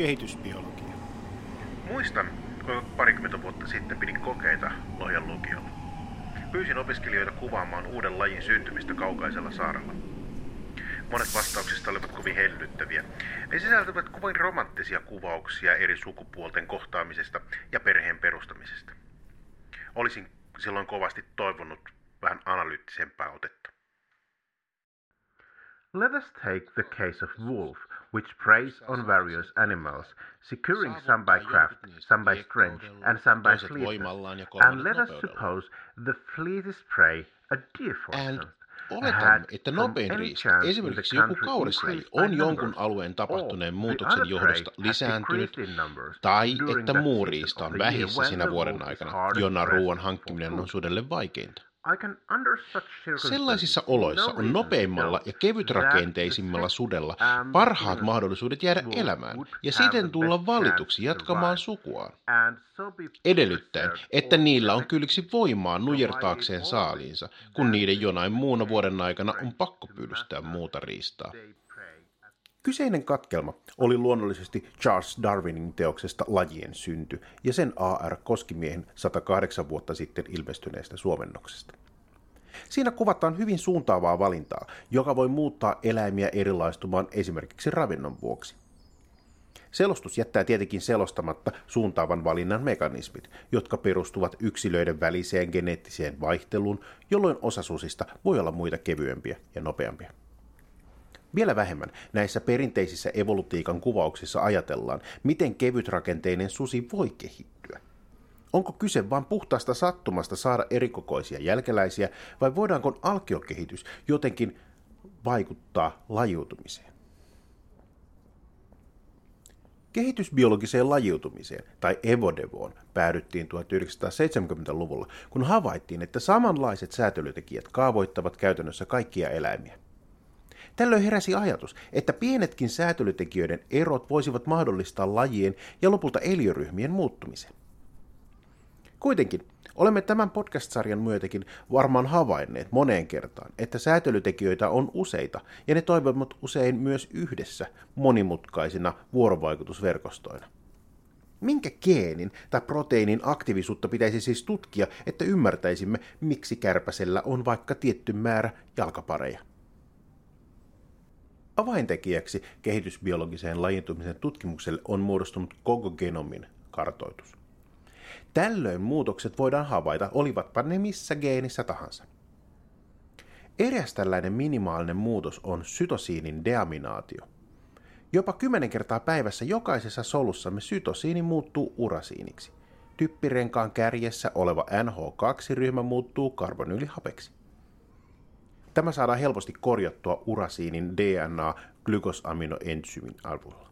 kehitysbiologia. Muistan, kun parikymmentä vuotta sitten pidin kokeita Lohjan lukiolla. Pyysin opiskelijoita kuvaamaan uuden lajin syntymistä kaukaisella saarella. Monet vastauksista olivat kovin hellyttäviä. Ne sisältävät kovin romanttisia kuvauksia eri sukupuolten kohtaamisesta ja perheen perustamisesta. Olisin silloin kovasti toivonut vähän analyyttisempää otetta. Let us take the case of wolf, which preys on various animals, securing some by craft, some by strength, and some by fleetness. And let us suppose the fleetest prey, a deer for instance, Oletamme, että nopein riista, esimerkiksi joku kaurislaji, on jonkun alueen tapahtuneen muutoksen johdosta lisääntynyt, tai että muu riista on vähissä siinä vuoden aikana, jona ruoan hankkiminen on sudelle vaikeinta. Sellaisissa oloissa on nopeimmalla ja kevytrakenteisimmalla sudella parhaat mahdollisuudet jäädä elämään ja siten tulla valituksi jatkamaan sukuaan. Edellyttäen, että niillä on kylliksi voimaa nujertaakseen saaliinsa, kun niiden jonain muuna vuoden aikana on pakko pyydystää muuta riistaa. Kyseinen katkelma oli luonnollisesti Charles Darwinin teoksesta Lajien synty ja sen A.R. Koskimiehen 108 vuotta sitten ilmestyneestä suomennoksesta. Siinä kuvataan hyvin suuntaavaa valintaa, joka voi muuttaa eläimiä erilaistumaan esimerkiksi ravinnon vuoksi. Selostus jättää tietenkin selostamatta suuntaavan valinnan mekanismit, jotka perustuvat yksilöiden väliseen geneettiseen vaihteluun, jolloin osa susista voi olla muita kevyempiä ja nopeampia. Vielä vähemmän näissä perinteisissä evolutiikan kuvauksissa ajatellaan, miten kevytrakenteinen susi voi kehittyä. Onko kyse vain puhtaasta sattumasta saada erikokoisia jälkeläisiä vai voidaanko alkiokehitys jotenkin vaikuttaa lajiutumiseen? Kehitysbiologiseen lajiutumiseen, tai evodevoon, päädyttiin 1970-luvulla, kun havaittiin, että samanlaiset säätelytekijät kaavoittavat käytännössä kaikkia eläimiä. Tällöin heräsi ajatus, että pienetkin säätelytekijöiden erot voisivat mahdollistaa lajien ja lopulta eliöryhmien muuttumisen. Kuitenkin olemme tämän podcast-sarjan myötäkin varmaan havainneet moneen kertaan, että säätelytekijöitä on useita ja ne toimivat usein myös yhdessä monimutkaisina vuorovaikutusverkostoina. Minkä geenin tai proteiinin aktiivisuutta pitäisi siis tutkia, että ymmärtäisimme, miksi kärpäsellä on vaikka tietty määrä jalkapareja? Avaintekijäksi kehitysbiologiseen lajintumisen tutkimukselle on muodostunut koko genomin kartoitus. Tällöin muutokset voidaan havaita, olivatpa ne missä geenissä tahansa. Eräs tällainen minimaalinen muutos on sytosiinin deaminaatio. Jopa 10 kertaa päivässä jokaisessa solussamme sytosiini muuttuu urasiiniksi. Typpirenkaan kärjessä oleva NH2-ryhmä muuttuu karbonyylihapeksi. Tämä saadaan helposti korjattua urasiinin DNA-glykosaminoensyymin avulla.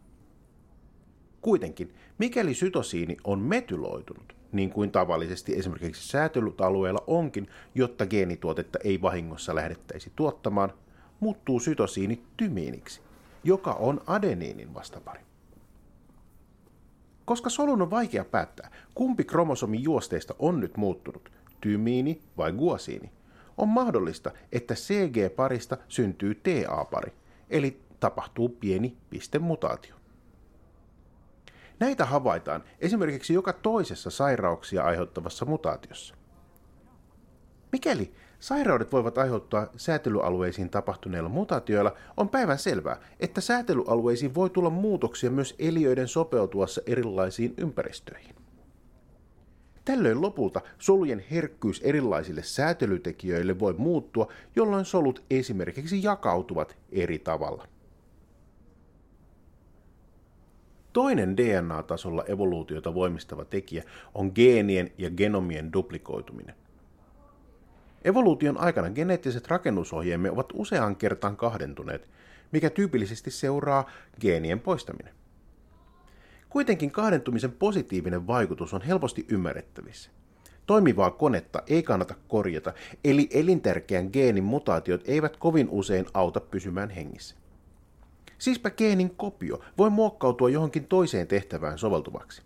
Kuitenkin, mikäli sytosiini on metyloitunut, niin kuin tavallisesti esimerkiksi säätelyt-alueella onkin, jotta geenituotetta ei vahingossa lähdettäisi tuottamaan, muuttuu sytosiini tymiiniksi, joka on adeniinin vastapari. Koska solun on vaikea päättää, kumpi kromosomin juosteista on nyt muuttunut, tymiini vai guasiini, on mahdollista, että CG-parista syntyy TA-pari, eli tapahtuu pieni pistemutaatio. Näitä havaitaan esimerkiksi joka toisessa sairauksia aiheuttavassa mutaatiossa. Mikäli sairaudet voivat aiheuttaa säätelyalueisiin tapahtuneilla mutaatioilla, on päivän selvää, että säätelyalueisiin voi tulla muutoksia myös eliöiden sopeutuessa erilaisiin ympäristöihin. Tällöin lopulta solujen herkkyys erilaisille säätelytekijöille voi muuttua, jolloin solut esimerkiksi jakautuvat eri tavalla. Toinen DNA-tasolla evoluutiota voimistava tekijä on geenien ja genomien duplikoituminen. Evoluution aikana geneettiset rakennusohjeemme ovat useaan kertaan kahdentuneet, mikä tyypillisesti seuraa geenien poistaminen. Kuitenkin kahdentumisen positiivinen vaikutus on helposti ymmärrettävissä. Toimivaa konetta ei kannata korjata, eli elintärkeän geenin mutaatiot eivät kovin usein auta pysymään hengissä. Siispä geenin kopio voi muokkautua johonkin toiseen tehtävään soveltuvaksi.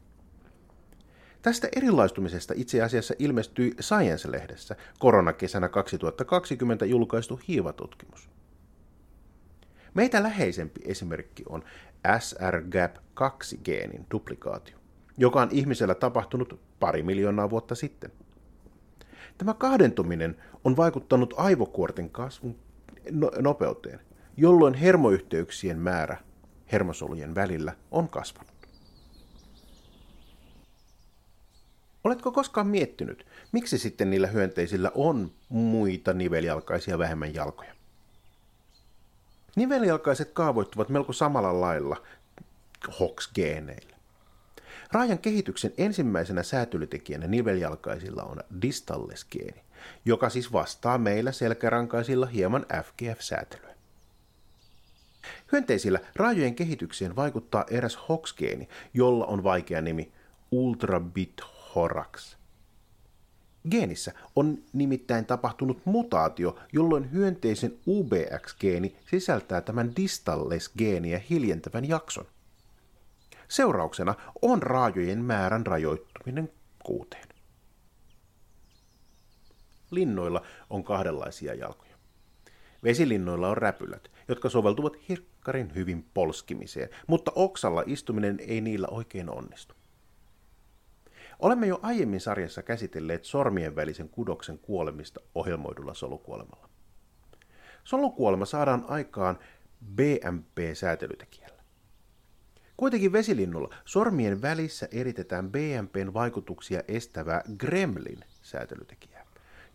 Tästä erilaistumisesta itse asiassa ilmestyi Science-lehdessä koronakesänä 2020 julkaistu hiivatutkimus. Meitä läheisempi esimerkki on SRGAP2-geenin duplikaatio, joka on ihmisellä tapahtunut pari miljoonaa vuotta sitten. Tämä kahdentuminen on vaikuttanut aivokuorten kasvun no- nopeuteen, jolloin hermoyhteyksien määrä hermosolujen välillä on kasvanut. Oletko koskaan miettinyt, miksi sitten niillä hyönteisillä on muita niveljalkaisia vähemmän jalkoja? Niveljalkaiset kaavoittuvat melko samalla lailla HOX-geeneillä. Raajan kehityksen ensimmäisenä säätelytekijänä niveljalkaisilla on distalles-geeni, joka siis vastaa meillä selkärankaisilla hieman FGF-säätelyä. Hyönteisillä raajojen kehitykseen vaikuttaa eräs HOX-geeni, jolla on vaikea nimi ultrabit horax. Geenissä on nimittäin tapahtunut mutaatio, jolloin hyönteisen UBX-geeni sisältää tämän distalles-geeniä hiljentävän jakson. Seurauksena on raajojen määrän rajoittuminen kuuteen. Linnoilla on kahdenlaisia jalkoja. Vesilinnoilla on räpylät, jotka soveltuvat hirkkarin hyvin polskimiseen, mutta oksalla istuminen ei niillä oikein onnistu. Olemme jo aiemmin sarjassa käsitelleet sormien välisen kudoksen kuolemista ohjelmoidulla solukuolemalla. Solukuolema saadaan aikaan BMP-säätelytekijällä. Kuitenkin vesilinnulla sormien välissä eritetään BMPn vaikutuksia estävää gremlin-säätelytekijää,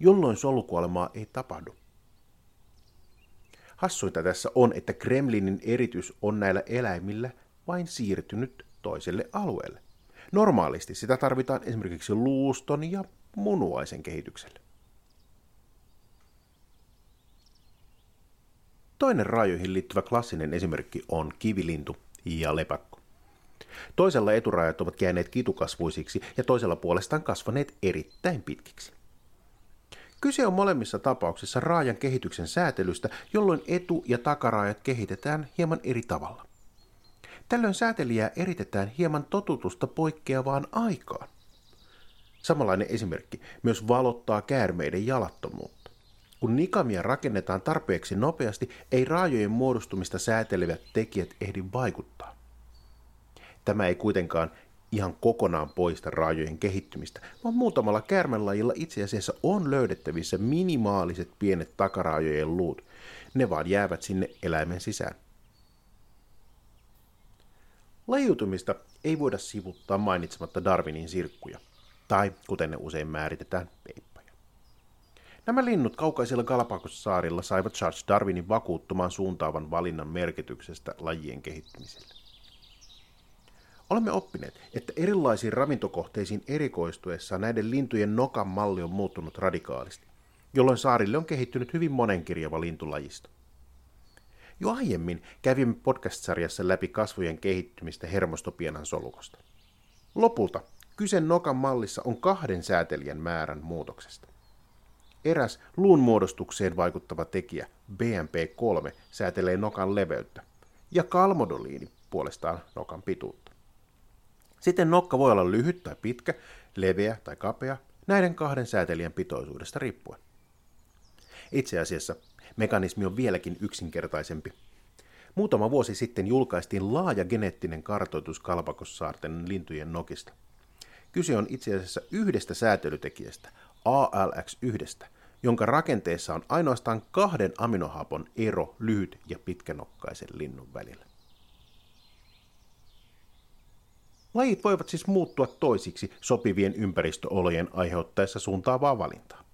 jolloin solukuolemaa ei tapahdu. Hassuinta tässä on, että gremlinin eritys on näillä eläimillä vain siirtynyt toiselle alueelle. Normaalisti sitä tarvitaan esimerkiksi luuston ja munuaisen kehitykselle. Toinen rajoihin liittyvä klassinen esimerkki on kivilintu ja lepakko. Toisella eturajat ovat jääneet kitukasvuisiksi ja toisella puolestaan kasvaneet erittäin pitkiksi. Kyse on molemmissa tapauksissa raajan kehityksen säätelystä, jolloin etu- ja takaraajat kehitetään hieman eri tavalla. Tällöin säätelijää eritetään hieman totutusta poikkeavaan aikaan. Samanlainen esimerkki myös valottaa käärmeiden jalattomuutta. Kun nikamia rakennetaan tarpeeksi nopeasti, ei raajojen muodostumista säätelevät tekijät ehdi vaikuttaa. Tämä ei kuitenkaan ihan kokonaan poista raajojen kehittymistä, vaan muutamalla käärmelajilla itse asiassa on löydettävissä minimaaliset pienet takaraajojen luut. Ne vaan jäävät sinne eläimen sisään. Lajiutumista ei voida sivuttaa mainitsematta Darwinin sirkkuja, tai kuten ne usein määritetään, peippoja. Nämä linnut kaukaisilla Galapagos-saarilla saivat Charles Darwinin vakuuttumaan suuntaavan valinnan merkityksestä lajien kehittymiselle. Olemme oppineet, että erilaisiin ravintokohteisiin erikoistuessa näiden lintujen nokan malli on muuttunut radikaalisti, jolloin saarille on kehittynyt hyvin monenkirjava lintulajisto. Jo aiemmin kävimme podcast-sarjassa läpi kasvojen kehittymistä hermostopienan solukosta. Lopulta kyse nokan mallissa on kahden säätelijän määrän muutoksesta. Eräs luun muodostukseen vaikuttava tekijä, BMP3, säätelee nokan leveyttä, ja kalmodoliini puolestaan nokan pituutta. Sitten nokka voi olla lyhyt tai pitkä, leveä tai kapea, näiden kahden säätelijän pitoisuudesta riippuen. Itse asiassa Mekanismi on vieläkin yksinkertaisempi. Muutama vuosi sitten julkaistiin laaja geneettinen kartoitus Kalpakossaarten lintujen nokista. Kyse on itse asiassa yhdestä säätelytekijästä, ALX1, jonka rakenteessa on ainoastaan kahden aminohapon ero lyhyt- ja pitkänokkaisen linnun välillä. Lajit voivat siis muuttua toisiksi sopivien ympäristöolojen aiheuttaessa suuntaavaa valintaa.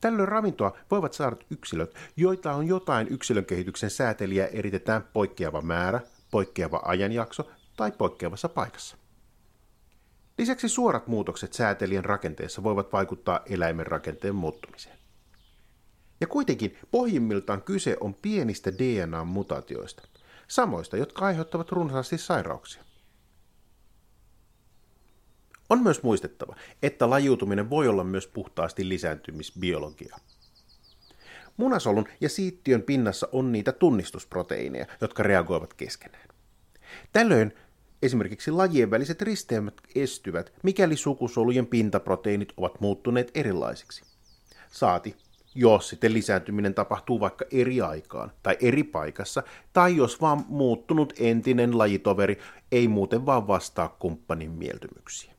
Tällöin ravintoa voivat saada yksilöt, joita on jotain yksilön kehityksen säätelijä eritetään poikkeava määrä, poikkeava ajanjakso tai poikkeavassa paikassa. Lisäksi suorat muutokset säätelijän rakenteessa voivat vaikuttaa eläimen rakenteen muuttumiseen. Ja kuitenkin pohjimmiltaan kyse on pienistä DNA-mutaatioista, samoista, jotka aiheuttavat runsaasti sairauksia. On myös muistettava, että lajiutuminen voi olla myös puhtaasti lisääntymisbiologiaa. Munasolun ja siittiön pinnassa on niitä tunnistusproteiineja, jotka reagoivat keskenään. Tällöin esimerkiksi lajien väliset risteymät estyvät, mikäli sukusolujen pintaproteiinit ovat muuttuneet erilaisiksi. Saati, jos sitten lisääntyminen tapahtuu vaikka eri aikaan tai eri paikassa, tai jos vaan muuttunut entinen lajitoveri ei muuten vaan vastaa kumppanin mieltymyksiä.